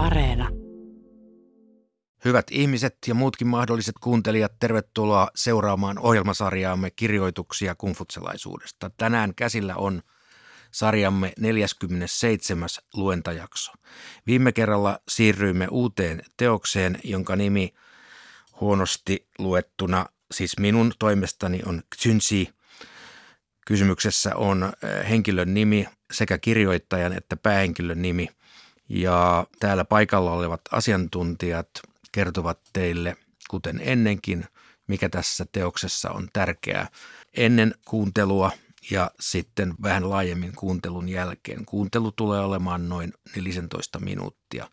Areena. Hyvät ihmiset ja muutkin mahdolliset kuuntelijat, tervetuloa seuraamaan ohjelmasarjaamme kirjoituksia kumfutselaisuudesta. Tänään käsillä on sarjamme 47. luentajakso. Viime kerralla siirryimme uuteen teokseen, jonka nimi huonosti luettuna, siis minun toimestani on Xynsi. Kysymyksessä on eh, henkilön nimi, sekä kirjoittajan että päähenkilön nimi. Ja täällä paikalla olevat asiantuntijat kertovat teille, kuten ennenkin, mikä tässä teoksessa on tärkeää ennen kuuntelua ja sitten vähän laajemmin kuuntelun jälkeen. Kuuntelu tulee olemaan noin 14 minuuttia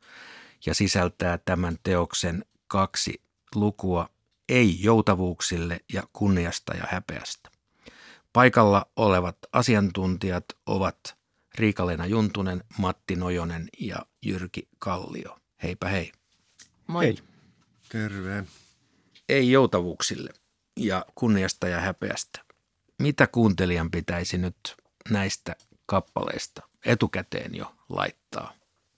ja sisältää tämän teoksen kaksi lukua ei-joutavuuksille ja kunniasta ja häpeästä. Paikalla olevat asiantuntijat ovat Riika-Leena Juntunen, Matti Nojonen ja Jyrki Kallio. Heipä hei. Moi. Hei. Terve. Ei joutavuuksille ja kunniasta ja häpeästä. Mitä kuuntelijan pitäisi nyt näistä kappaleista etukäteen jo laittaa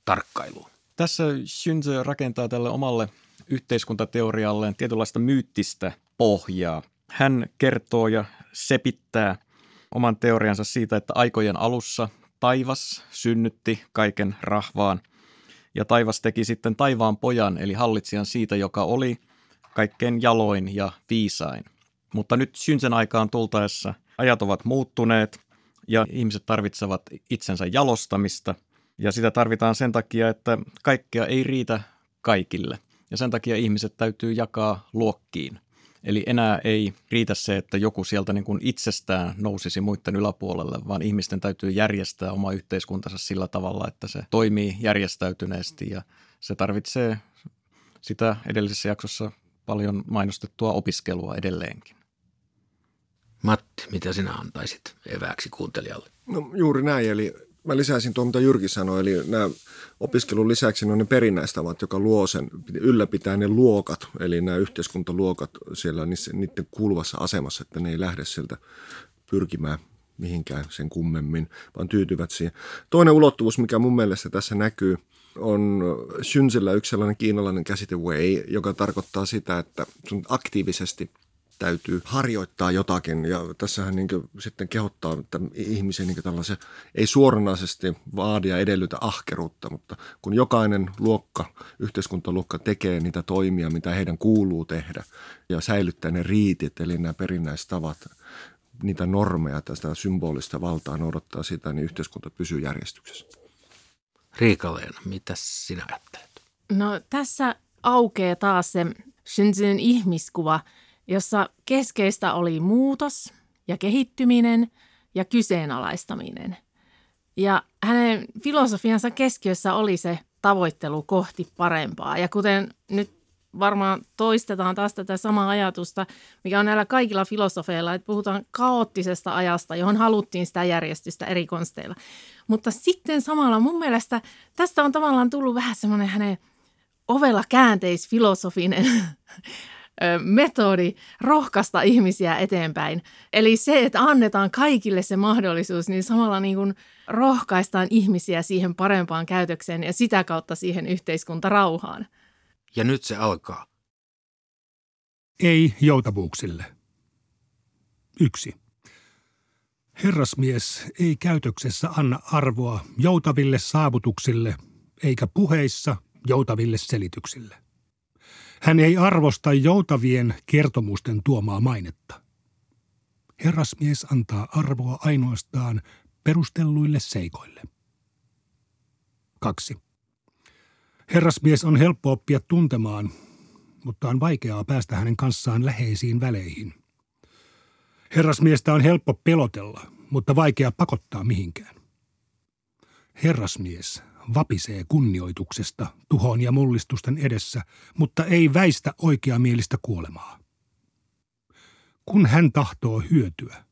tarkkailuun? Tässä Shinzo rakentaa tälle omalle yhteiskuntateorialleen tietynlaista myyttistä pohjaa. Hän kertoo ja sepittää oman teoriansa siitä, että aikojen alussa taivas synnytti kaiken rahvaan. Ja taivas teki sitten taivaan pojan eli hallitsijan siitä, joka oli kaikkein jaloin ja viisain. Mutta nyt synsen aikaan tultaessa ajat ovat muuttuneet ja ihmiset tarvitsevat itsensä jalostamista. Ja sitä tarvitaan sen takia, että kaikkea ei riitä kaikille. Ja sen takia ihmiset täytyy jakaa luokkiin – Eli enää ei riitä se, että joku sieltä niin kuin itsestään nousisi muiden yläpuolelle, vaan ihmisten täytyy järjestää oma yhteiskuntansa sillä tavalla, että se toimii järjestäytyneesti ja se tarvitsee sitä edellisessä jaksossa paljon mainostettua opiskelua edelleenkin. Matti, mitä sinä antaisit evääksi kuuntelijalle? No juuri näin, eli mä lisäisin tuon, mitä Jyrki sanoi, eli nämä opiskelun lisäksi on ne perinnäistavat, joka luo sen, ylläpitää ne luokat, eli nämä yhteiskuntaluokat siellä niiden kuuluvassa asemassa, että ne ei lähde sieltä pyrkimään mihinkään sen kummemmin, vaan tyytyvät siihen. Toinen ulottuvuus, mikä mun mielestä tässä näkyy, on Synsillä yksi sellainen kiinalainen käsite way, joka tarkoittaa sitä, että sun aktiivisesti – täytyy harjoittaa jotakin ja tässähän niin sitten kehottaa että ihmisiä niin tällaisen, ei suoranaisesti vaadia edellytä ahkeruutta, mutta kun jokainen luokka, yhteiskuntaluokka tekee niitä toimia, mitä heidän kuuluu tehdä ja säilyttää ne riitit, eli nämä perinnäistavat, niitä normeja, tästä symbolista valtaa noudattaa sitä, niin yhteiskunta pysyy järjestyksessä. Riika-Leena, mitä sinä ajattelet? No tässä aukeaa taas se Shenzhen ihmiskuva – jossa keskeistä oli muutos ja kehittyminen ja kyseenalaistaminen. Ja hänen filosofiansa keskiössä oli se tavoittelu kohti parempaa. Ja kuten nyt varmaan toistetaan taas tätä samaa ajatusta, mikä on näillä kaikilla filosofeilla, että puhutaan kaoottisesta ajasta, johon haluttiin sitä järjestystä eri konsteilla. Mutta sitten samalla mun mielestä tästä on tavallaan tullut vähän semmoinen hänen ovella käänteisfilosofinen metodi rohkaista ihmisiä eteenpäin. Eli se, että annetaan kaikille se mahdollisuus, niin samalla niin kuin rohkaistaan ihmisiä siihen parempaan käytökseen ja sitä kautta siihen yhteiskuntarauhaan. Ja nyt se alkaa. Ei joutavuuksille. Yksi. Herrasmies ei käytöksessä anna arvoa joutaville saavutuksille eikä puheissa joutaville selityksille. Hän ei arvosta joutavien kertomusten tuomaa mainetta. Herrasmies antaa arvoa ainoastaan perustelluille seikoille. 2. Herrasmies on helppo oppia tuntemaan, mutta on vaikeaa päästä hänen kanssaan läheisiin väleihin. Herrasmiestä on helppo pelotella, mutta vaikea pakottaa mihinkään. Herrasmies vapisee kunnioituksesta tuhon ja mullistusten edessä, mutta ei väistä oikeamielistä kuolemaa. Kun hän tahtoo hyötyä,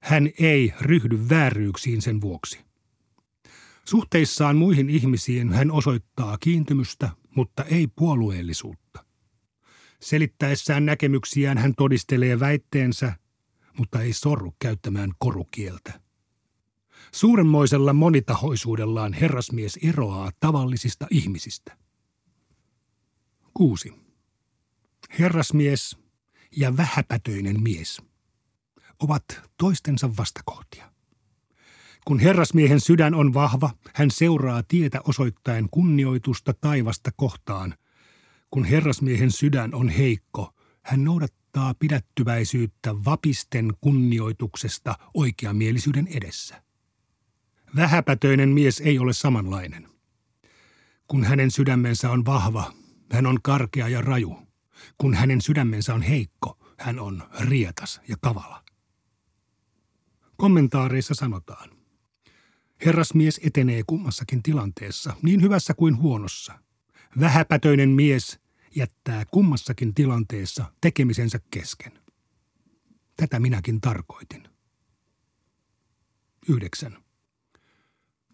hän ei ryhdy vääryyksiin sen vuoksi. Suhteissaan muihin ihmisiin hän osoittaa kiintymystä, mutta ei puolueellisuutta. Selittäessään näkemyksiään hän todistelee väitteensä, mutta ei sorru käyttämään korukieltä. Suuremmoisella monitahoisuudellaan herrasmies eroaa tavallisista ihmisistä. 6. Herrasmies ja vähäpätöinen mies ovat toistensa vastakohtia. Kun herrasmiehen sydän on vahva, hän seuraa tietä osoittaen kunnioitusta taivasta kohtaan. Kun herrasmiehen sydän on heikko, hän noudattaa pidättyväisyyttä vapisten kunnioituksesta oikeamielisyyden edessä. Vähäpätöinen mies ei ole samanlainen. Kun hänen sydämensä on vahva, hän on karkea ja raju. Kun hänen sydämensä on heikko, hän on rietas ja kavala. Kommentaareissa sanotaan. Herrasmies etenee kummassakin tilanteessa, niin hyvässä kuin huonossa. Vähäpätöinen mies jättää kummassakin tilanteessa tekemisensä kesken. Tätä minäkin tarkoitin. 9.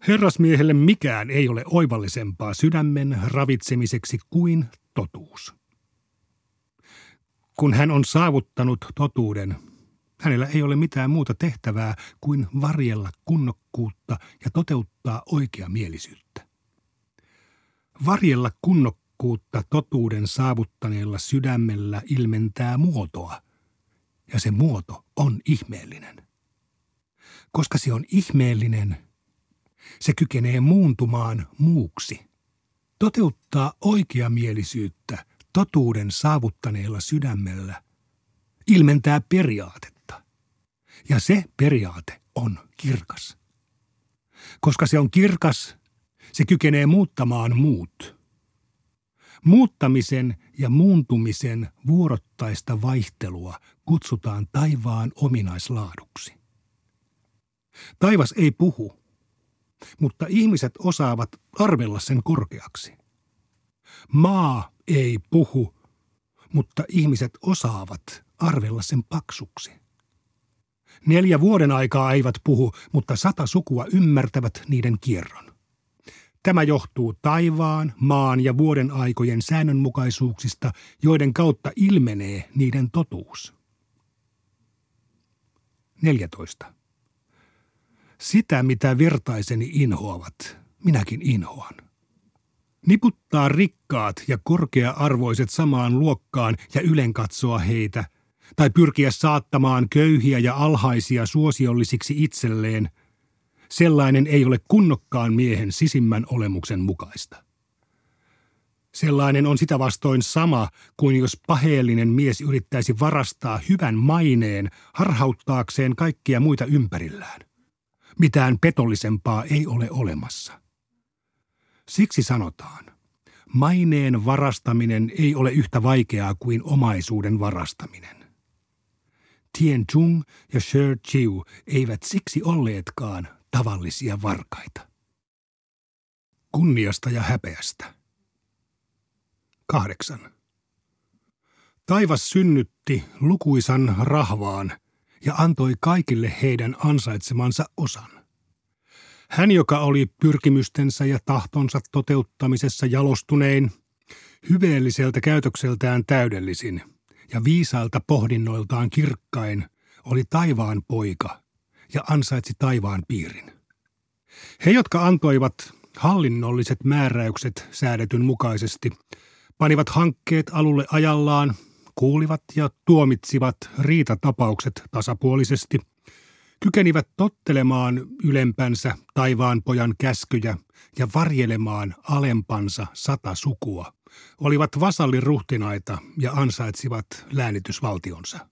Herrasmiehelle mikään ei ole oivallisempaa sydämen ravitsemiseksi kuin totuus. Kun hän on saavuttanut totuuden, hänellä ei ole mitään muuta tehtävää kuin varjella kunnokkuutta ja toteuttaa oikeamielisyyttä. Varjella kunnokkuutta totuuden saavuttaneella sydämellä ilmentää muotoa, ja se muoto on ihmeellinen. Koska se on ihmeellinen – se kykenee muuntumaan muuksi. Toteuttaa oikeamielisyyttä totuuden saavuttaneella sydämellä ilmentää periaatetta. Ja se periaate on kirkas. Koska se on kirkas, se kykenee muuttamaan muut. Muuttamisen ja muuntumisen vuorottaista vaihtelua kutsutaan taivaan ominaislaaduksi. Taivas ei puhu, mutta ihmiset osaavat arvella sen korkeaksi. Maa ei puhu, mutta ihmiset osaavat arvella sen paksuksi. Neljä vuoden aikaa eivät puhu, mutta sata sukua ymmärtävät niiden kierron. Tämä johtuu taivaan, maan ja vuoden aikojen säännönmukaisuuksista, joiden kautta ilmenee niiden totuus. 14. Sitä, mitä vertaiseni inhoavat, minäkin inhoan. Niputtaa rikkaat ja korkea-arvoiset samaan luokkaan ja ylenkatsoa heitä, tai pyrkiä saattamaan köyhiä ja alhaisia suosiollisiksi itselleen, sellainen ei ole kunnokkaan miehen sisimmän olemuksen mukaista. Sellainen on sitä vastoin sama kuin jos paheellinen mies yrittäisi varastaa hyvän maineen harhauttaakseen kaikkia muita ympärillään. Mitään petollisempaa ei ole olemassa. Siksi sanotaan, maineen varastaminen ei ole yhtä vaikeaa kuin omaisuuden varastaminen. Tien Chung ja Sher Chiu eivät siksi olleetkaan tavallisia varkaita. Kunniasta ja häpeästä. Kahdeksan. Taivas synnytti lukuisan rahvaan – ja antoi kaikille heidän ansaitsemansa osan. Hän, joka oli pyrkimystensä ja tahtonsa toteuttamisessa jalostunein, hyveelliseltä käytökseltään täydellisin ja viisailta pohdinnoiltaan kirkkain, oli taivaan poika ja ansaitsi taivaan piirin. He, jotka antoivat hallinnolliset määräykset säädetyn mukaisesti, panivat hankkeet alulle ajallaan kuulivat ja tuomitsivat riitatapaukset tasapuolisesti, kykenivät tottelemaan ylempänsä taivaanpojan käskyjä ja varjelemaan alempansa sata sukua, olivat vasalliruhtinaita ja ansaitsivat läänitysvaltionsa.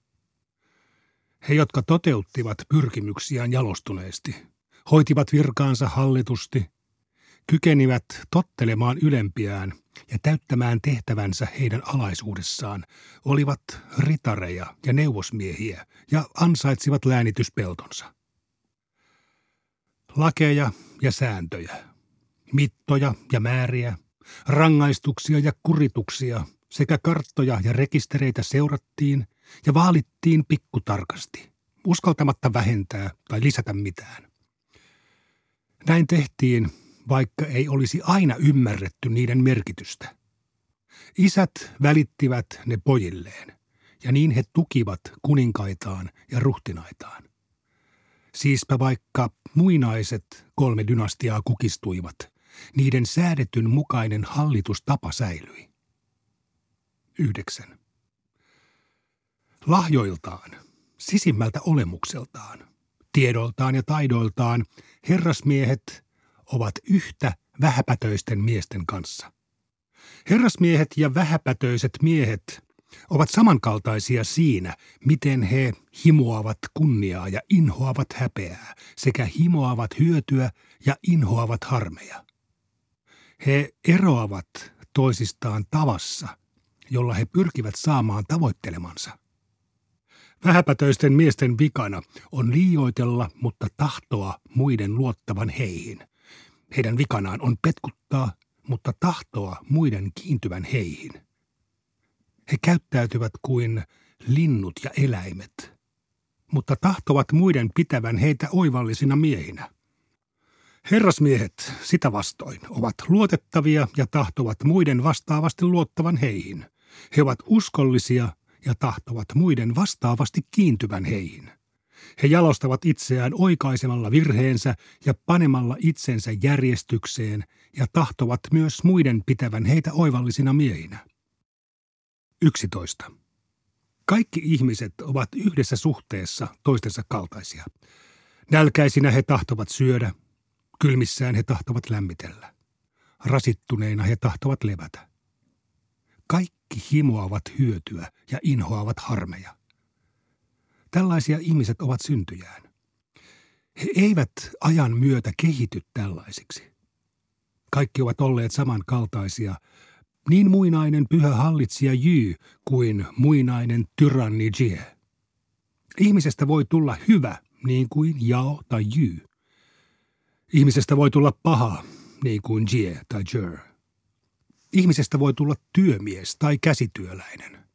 He, jotka toteuttivat pyrkimyksiään jalostuneesti, hoitivat virkaansa hallitusti, kykenivät tottelemaan ylempiään – ja täyttämään tehtävänsä heidän alaisuudessaan olivat ritareja ja neuvosmiehiä ja ansaitsivat läänityspeltonsa. Lakeja ja sääntöjä, mittoja ja määriä, rangaistuksia ja kurituksia sekä karttoja ja rekistereitä seurattiin ja vaalittiin pikkutarkasti, uskaltamatta vähentää tai lisätä mitään. Näin tehtiin vaikka ei olisi aina ymmärretty niiden merkitystä. Isät välittivät ne pojilleen, ja niin he tukivat kuninkaitaan ja ruhtinaitaan. Siispä vaikka muinaiset kolme dynastiaa kukistuivat, niiden säädetyn mukainen hallitustapa säilyi. 9. Lahjoiltaan, sisimmältä olemukseltaan, tiedoltaan ja taidoiltaan herrasmiehet ovat yhtä vähäpätöisten miesten kanssa. Herrasmiehet ja vähäpätöiset miehet ovat samankaltaisia siinä, miten he himoavat kunniaa ja inhoavat häpeää, sekä himoavat hyötyä ja inhoavat harmeja. He eroavat toisistaan tavassa, jolla he pyrkivät saamaan tavoittelemansa. Vähäpätöisten miesten vikana on liioitella, mutta tahtoa muiden luottavan heihin. Heidän vikanaan on petkuttaa, mutta tahtoa muiden kiintyvän heihin – he käyttäytyvät kuin linnut ja eläimet, mutta tahtovat muiden pitävän heitä oivallisina miehinä. Herrasmiehet sitä vastoin ovat luotettavia ja tahtovat muiden vastaavasti luottavan heihin. He ovat uskollisia ja tahtovat muiden vastaavasti kiintyvän heihin. He jalostavat itseään oikaisemalla virheensä ja panemalla itsensä järjestykseen ja tahtovat myös muiden pitävän heitä oivallisina miehinä. 11. Kaikki ihmiset ovat yhdessä suhteessa toistensa kaltaisia. Nälkäisinä he tahtovat syödä, kylmissään he tahtovat lämmitellä. Rasittuneina he tahtovat levätä. Kaikki himoavat hyötyä ja inhoavat harmeja. Tällaisia ihmiset ovat syntyjään. He eivät ajan myötä kehity tällaisiksi. Kaikki ovat olleet samankaltaisia – niin muinainen pyhä hallitsija Jy kuin muinainen tyranni Jie. Ihmisestä voi tulla hyvä, niin kuin Jao tai Jy. Ihmisestä voi tulla paha, niin kuin Jie tai Jer. Ihmisestä voi tulla työmies tai käsityöläinen.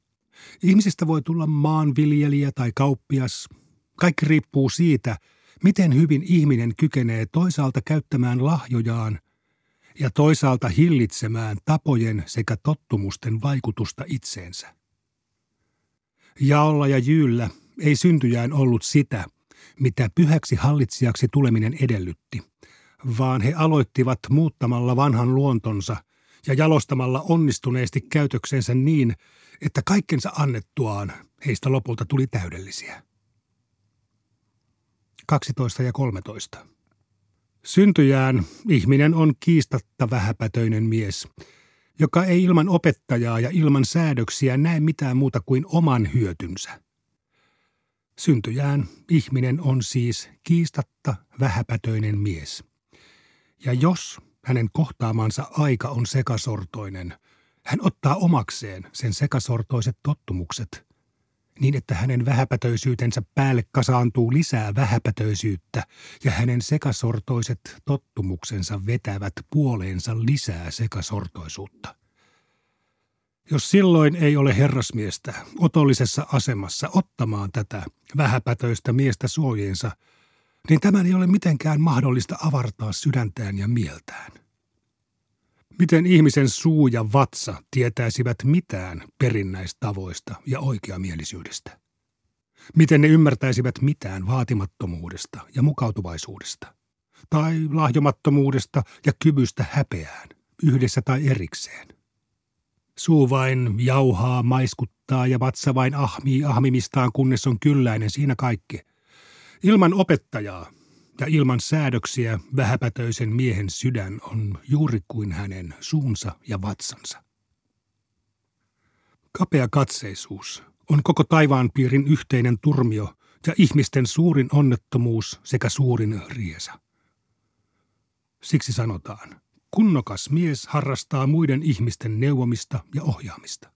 Ihmisestä voi tulla maanviljelijä tai kauppias. Kaikki riippuu siitä, miten hyvin ihminen kykenee toisaalta käyttämään lahjojaan – ja toisaalta hillitsemään tapojen sekä tottumusten vaikutusta itseensä. Jaolla ja Jyyllä ei syntyjään ollut sitä, mitä pyhäksi hallitsijaksi tuleminen edellytti, vaan he aloittivat muuttamalla vanhan luontonsa ja jalostamalla onnistuneesti käytöksensä niin, että kaikkensa annettuaan heistä lopulta tuli täydellisiä. 12 ja 13. Syntyjään ihminen on kiistatta vähäpätöinen mies, joka ei ilman opettajaa ja ilman säädöksiä näe mitään muuta kuin oman hyötynsä. Syntyjään ihminen on siis kiistatta vähäpätöinen mies. Ja jos hänen kohtaamansa aika on sekasortoinen, hän ottaa omakseen sen sekasortoiset tottumukset – niin että hänen vähäpätöisyytensä päälle kasaantuu lisää vähäpätöisyyttä ja hänen sekasortoiset tottumuksensa vetävät puoleensa lisää sekasortoisuutta. Jos silloin ei ole herrasmiestä otollisessa asemassa ottamaan tätä vähäpätöistä miestä suojiensa, niin tämän ei ole mitenkään mahdollista avartaa sydäntään ja mieltään. Miten ihmisen suu ja vatsa tietäisivät mitään perinnäistavoista ja oikeamielisyydestä? Miten ne ymmärtäisivät mitään vaatimattomuudesta ja mukautuvaisuudesta? Tai lahjomattomuudesta ja kyvystä häpeään, yhdessä tai erikseen? Suu vain jauhaa, maiskuttaa ja vatsa vain ahmii ahmimistaan, kunnes on kylläinen siinä kaikki. Ilman opettajaa ja ilman säädöksiä vähäpätöisen miehen sydän on juuri kuin hänen suunsa ja vatsansa. Kapea katseisuus on koko taivaanpiirin yhteinen turmio ja ihmisten suurin onnettomuus sekä suurin riesa. Siksi sanotaan, kunnokas mies harrastaa muiden ihmisten neuvomista ja ohjaamista.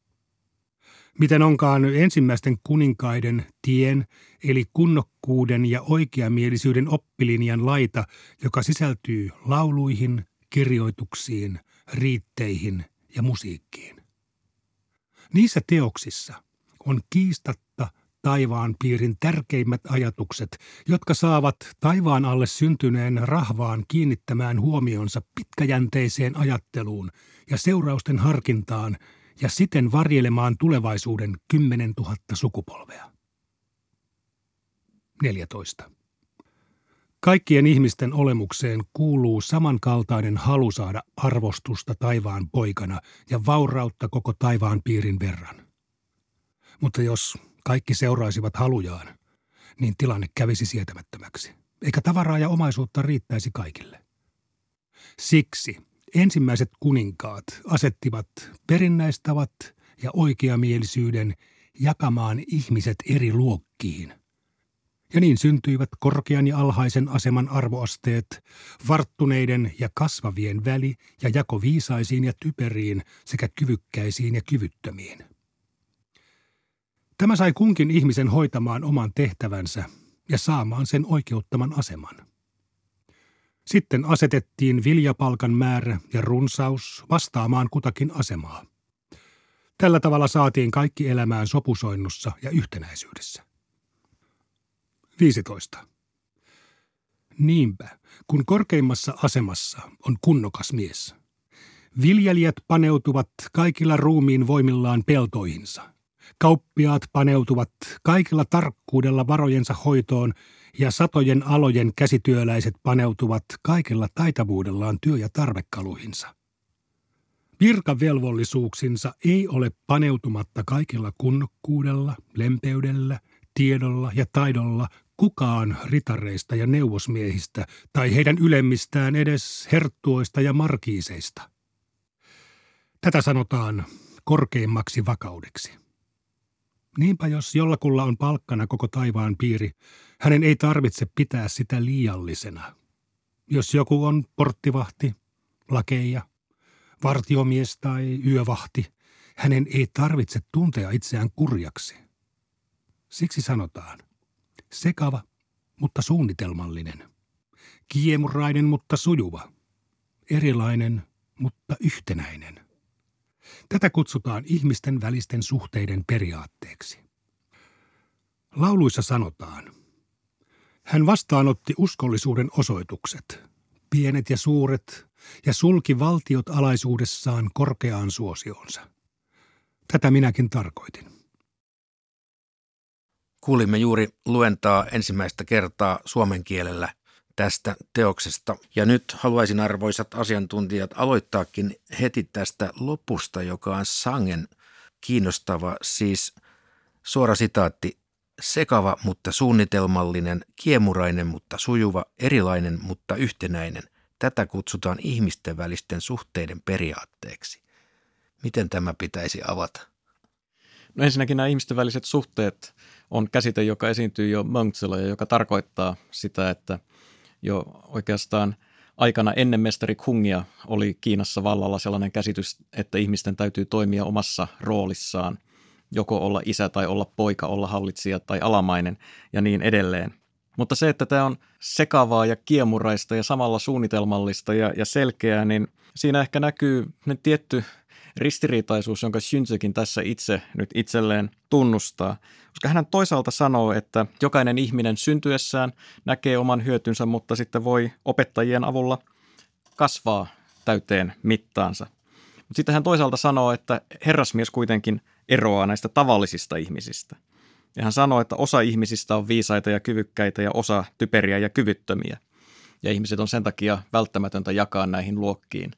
Miten onkaan ensimmäisten kuninkaiden tien, eli kunnokkuuden ja oikeamielisyyden oppilinjan laita, joka sisältyy lauluihin, kirjoituksiin, riitteihin ja musiikkiin. Niissä teoksissa on kiistatta taivaan piirin tärkeimmät ajatukset, jotka saavat taivaan alle syntyneen rahvaan kiinnittämään huomionsa pitkäjänteiseen ajatteluun ja seurausten harkintaan – ja siten varjelemaan tulevaisuuden 10 000 sukupolvea. 14. Kaikkien ihmisten olemukseen kuuluu samankaltainen halu saada arvostusta taivaan poikana ja vaurautta koko taivaan piirin verran. Mutta jos kaikki seuraisivat halujaan, niin tilanne kävisi sietämättömäksi, eikä tavaraa ja omaisuutta riittäisi kaikille. Siksi ensimmäiset kuninkaat asettivat perinnäistavat ja oikeamielisyyden jakamaan ihmiset eri luokkiin – ja niin syntyivät korkean ja alhaisen aseman arvoasteet, varttuneiden ja kasvavien väli ja jako viisaisiin ja typeriin sekä kyvykkäisiin ja kyvyttömiin. Tämä sai kunkin ihmisen hoitamaan oman tehtävänsä ja saamaan sen oikeuttaman aseman. Sitten asetettiin viljapalkan määrä ja runsaus vastaamaan kutakin asemaa. Tällä tavalla saatiin kaikki elämään sopusoinnussa ja yhtenäisyydessä. 15. Niinpä, kun korkeimmassa asemassa on kunnokas mies. Viljelijät paneutuvat kaikilla ruumiin voimillaan peltoihinsa. Kauppiaat paneutuvat kaikilla tarkkuudella varojensa hoitoon ja satojen alojen käsityöläiset paneutuvat kaikella taitavuudellaan työ- ja tarvekaluihinsa. Virkavelvollisuuksinsa ei ole paneutumatta kaikilla kunnokkuudella, lempeydellä, tiedolla ja taidolla kukaan ritareista ja neuvosmiehistä tai heidän ylemmistään edes herttuoista ja markiiseista. Tätä sanotaan korkeimmaksi vakaudeksi. Niinpä jos jollakulla on palkkana koko taivaan piiri, hänen ei tarvitse pitää sitä liiallisena. Jos joku on porttivahti, lakeija, vartiomies tai yövahti, hänen ei tarvitse tuntea itseään kurjaksi. Siksi sanotaan, Sekava, mutta suunnitelmallinen. Kiemurainen, mutta sujuva. Erilainen, mutta yhtenäinen. Tätä kutsutaan ihmisten välisten suhteiden periaatteeksi. Lauluissa sanotaan, hän vastaanotti uskollisuuden osoitukset, pienet ja suuret, ja sulki valtiot alaisuudessaan korkeaan suosionsa. Tätä minäkin tarkoitin. Kuulimme juuri luentaa ensimmäistä kertaa suomen kielellä tästä teoksesta. Ja nyt haluaisin arvoisat asiantuntijat aloittaakin heti tästä lopusta, joka on sangen kiinnostava. Siis suora sitaatti, sekava mutta suunnitelmallinen, kiemurainen mutta sujuva, erilainen mutta yhtenäinen. Tätä kutsutaan ihmisten välisten suhteiden periaatteeksi. Miten tämä pitäisi avata? No ensinnäkin nämä ihmisten väliset suhteet on käsite, joka esiintyy jo Mönksellä ja joka tarkoittaa sitä, että jo oikeastaan aikana ennen mestari Kungia oli Kiinassa vallalla sellainen käsitys, että ihmisten täytyy toimia omassa roolissaan, joko olla isä tai olla poika, olla hallitsija tai alamainen ja niin edelleen. Mutta se, että tämä on sekavaa ja kiemuraista ja samalla suunnitelmallista ja, ja selkeää, niin siinä ehkä näkyy ne tietty ristiriitaisuus, jonka Shinzekin tässä itse nyt itselleen tunnustaa. Koska hän toisaalta sanoo, että jokainen ihminen syntyessään näkee oman hyötynsä, mutta sitten voi opettajien avulla kasvaa täyteen mittaansa. Mutta sitten hän toisaalta sanoo, että herrasmies kuitenkin eroaa näistä tavallisista ihmisistä. Ja hän sanoo, että osa ihmisistä on viisaita ja kyvykkäitä ja osa typeriä ja kyvyttömiä. Ja ihmiset on sen takia välttämätöntä jakaa näihin luokkiin.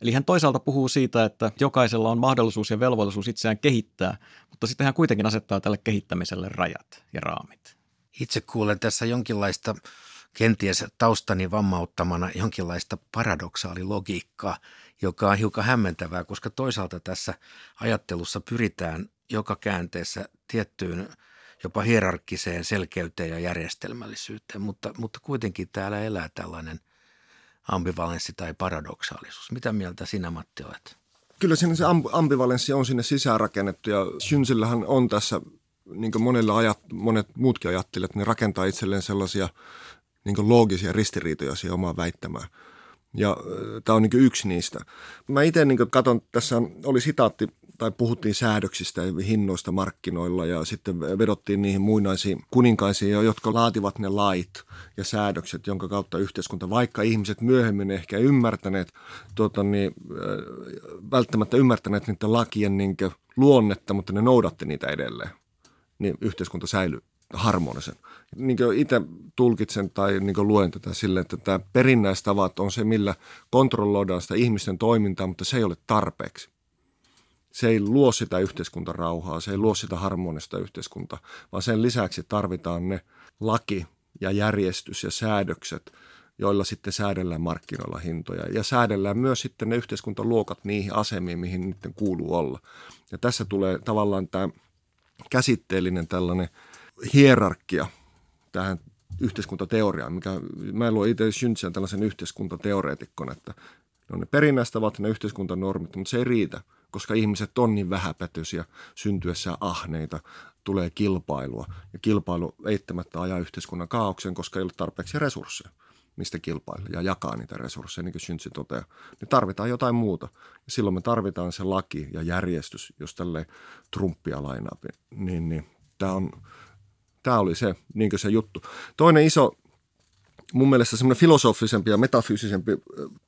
Eli hän toisaalta puhuu siitä, että jokaisella on mahdollisuus ja velvollisuus itseään kehittää, mutta sitten hän kuitenkin asettaa tälle kehittämiselle rajat ja raamit. Itse kuulen tässä jonkinlaista kenties taustani vammauttamana jonkinlaista paradoksaalilogiikkaa, joka on hiukan hämmentävää, koska toisaalta tässä ajattelussa pyritään joka käänteessä tiettyyn jopa hierarkkiseen selkeyteen ja järjestelmällisyyteen, mutta, mutta kuitenkin täällä elää tällainen – ambivalenssi tai paradoksaalisuus. Mitä mieltä sinä Matti olet? Kyllä siinä se ambivalenssi on sinne sisäänrakennettu ja Synsillähän on tässä, niin kuin monille ajat, monet muutkin ajattelijat, ne rakentaa itselleen sellaisia niin loogisia ristiriitoja siihen omaan väittämään. Ja tämä on niin yksi niistä. Mä itse niin katson, tässä oli sitaatti tai puhuttiin säädöksistä hinnoista markkinoilla ja sitten vedottiin niihin muinaisiin kuninkaisiin, jotka laativat ne lait ja säädökset, jonka kautta yhteiskunta, vaikka ihmiset myöhemmin ehkä ymmärtäneet, tuota, niin, välttämättä ymmärtäneet niiden lakien niin luonnetta, mutta ne noudatti niitä edelleen, niin yhteiskunta säilyi harmonisen. Niin kuin itse tulkitsen tai niin luen tätä sille, että tämä perinnäistavat on se, millä kontrolloidaan sitä ihmisten toimintaa, mutta se ei ole tarpeeksi. Se ei luo sitä yhteiskuntarauhaa, se ei luo sitä harmonista yhteiskuntaa, vaan sen lisäksi tarvitaan ne laki ja järjestys ja säädökset, joilla sitten säädellään markkinoilla hintoja ja säädellään myös sitten ne yhteiskuntaluokat niihin asemiin, mihin niiden kuuluu olla. Ja tässä tulee tavallaan tämä käsitteellinen tällainen hierarkia tähän yhteiskuntateoriaan, mikä mä luon itse Schüntzen tällaisen yhteiskuntateoreetikkona, että ne on ne perinnäistävät ne yhteiskuntanormit, mutta se ei riitä, koska ihmiset on niin vähäpätöisiä syntyessä ahneita, tulee kilpailua ja kilpailu eittämättä ajaa yhteiskunnan kaauksen, koska ei ole tarpeeksi resursseja mistä kilpailla ja jakaa niitä resursseja, niin kuin Syntsi toteaa, niin tarvitaan jotain muuta. Ja silloin me tarvitaan se laki ja järjestys, jos tälle Trumpia lainaa, niin, niin tämä, on, tämä oli se, niin se juttu. Toinen iso mun mielestä semmoinen filosofisempi ja metafyysisempi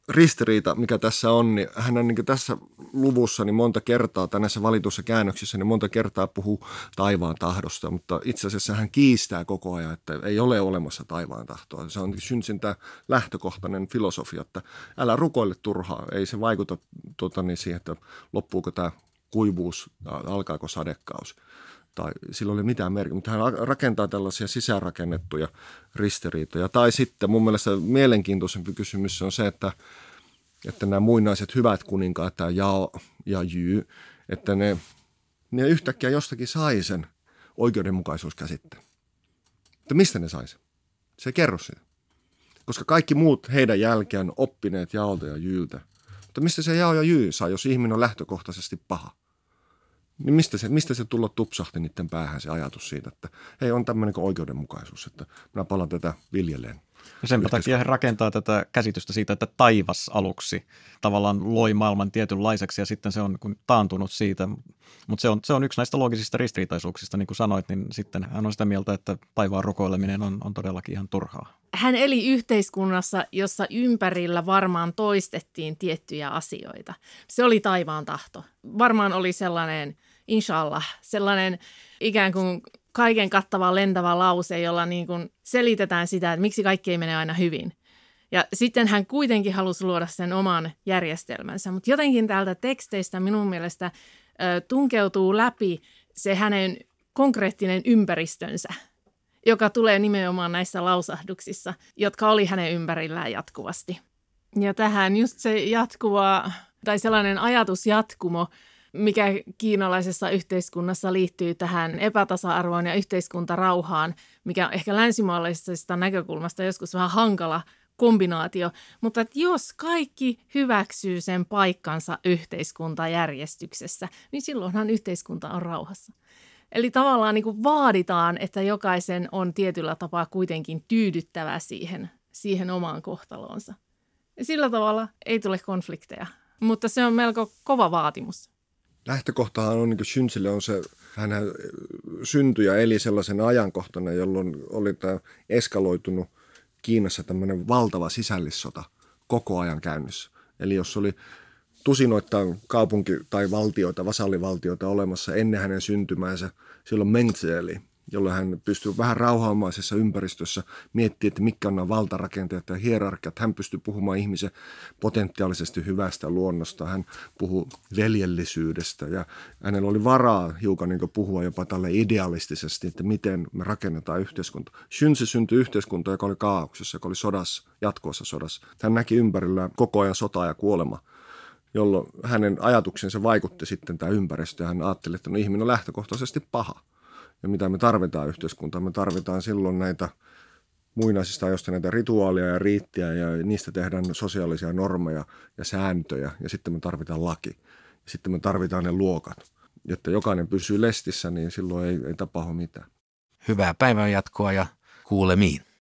ristiriita, mikä tässä on, niin hän on niin tässä luvussa niin monta kertaa, tai näissä valitussa käännöksissä, niin monta kertaa puhuu taivaan tahdosta, mutta itse asiassa hän kiistää koko ajan, että ei ole olemassa taivaan tahtoa. Se on synsin tämä lähtökohtainen filosofia, että älä rukoile turhaa, ei se vaikuta tuota, niin siihen, että loppuuko tämä kuivuus, alkaako sadekausi tai sillä oli mitään merkitystä, mutta hän rakentaa tällaisia sisäänrakennettuja ristiriitoja. Tai sitten mun mielestä mielenkiintoisempi kysymys on se, että, että nämä muinaiset hyvät kuninkaat, tämä Jao ja Jy, että ne, ne yhtäkkiä jostakin sai sen oikeudenmukaisuuskäsitteen. Että mistä ne sai sen? Se ei kerro sitä. Koska kaikki muut heidän jälkeen oppineet Jaolta ja Jyltä. Mutta mistä se Jao ja Jy sai, jos ihminen on lähtökohtaisesti paha? Niin mistä se, mistä se tullut tupsahti niiden päähän se ajatus siitä, että hei on tämmöinen oikeudenmukaisuus, että minä palaan tätä viljelleen. Ja sen takia he rakentaa tätä käsitystä siitä, että taivas aluksi tavallaan loi maailman tietynlaiseksi ja sitten se on taantunut siitä. Mutta se on, se on yksi näistä loogisista ristiriitaisuuksista, niin kuin sanoit, niin sitten hän on sitä mieltä, että taivaan rukoileminen on, on todellakin ihan turhaa. Hän eli yhteiskunnassa, jossa ympärillä varmaan toistettiin tiettyjä asioita. Se oli taivaan tahto. Varmaan oli sellainen – inshallah, sellainen ikään kuin kaiken kattava lentävä lause, jolla niin kuin selitetään sitä, että miksi kaikki ei mene aina hyvin. Ja sitten hän kuitenkin halusi luoda sen oman järjestelmänsä, mutta jotenkin täältä teksteistä minun mielestä ö, tunkeutuu läpi se hänen konkreettinen ympäristönsä, joka tulee nimenomaan näissä lausahduksissa, jotka oli hänen ympärillään jatkuvasti. Ja tähän just se jatkuva, tai sellainen ajatusjatkumo, mikä kiinalaisessa yhteiskunnassa liittyy tähän epätasa-arvoon ja yhteiskuntarauhaan, mikä on ehkä länsimaalaisesta näkökulmasta joskus vähän hankala kombinaatio, mutta että jos kaikki hyväksyy sen paikkansa yhteiskuntajärjestyksessä, niin silloinhan yhteiskunta on rauhassa. Eli tavallaan niin kuin vaaditaan, että jokaisen on tietyllä tapaa kuitenkin tyydyttävä siihen, siihen omaan kohtaloonsa. Ja sillä tavalla ei tule konflikteja, mutta se on melko kova vaatimus lähtökohtahan on, niin kuin on se, hän syntyi ja eli sellaisen ajankohtana, jolloin oli tämä eskaloitunut Kiinassa tämmöinen valtava sisällissota koko ajan käynnissä. Eli jos oli tusinoittain kaupunki- tai valtioita, vasallivaltioita olemassa ennen hänen syntymäänsä, silloin Mengzi eli jolloin hän pystyy vähän rauhaamaisessa ympäristössä miettimään, että mitkä on nämä valtarakenteet ja hierarkiat. Hän pystyy puhumaan ihmisen potentiaalisesti hyvästä luonnosta. Hän puhuu veljellisyydestä ja hänellä oli varaa hiukan niin puhua jopa tälle idealistisesti, että miten me rakennetaan yhteiskunta. Synsi syntyi yhteiskunta, joka oli kaauksessa, joka oli sodassa, jatkuvassa sodassa. Hän näki ympärillä koko ajan sotaa ja kuolemaa jolloin hänen ajatuksensa vaikutti sitten tämä ympäristö ja hän ajatteli, että no ihminen on lähtökohtaisesti paha ja mitä me tarvitaan yhteiskuntaan. Me tarvitaan silloin näitä muinaisista ajoista näitä rituaalia ja riittiä ja niistä tehdään sosiaalisia normeja ja sääntöjä ja sitten me tarvitaan laki. Ja sitten me tarvitaan ne luokat. Jotta jokainen pysyy lestissä, niin silloin ei, ei tapahdu mitään. Hyvää päivän jatkoa ja kuulemiin.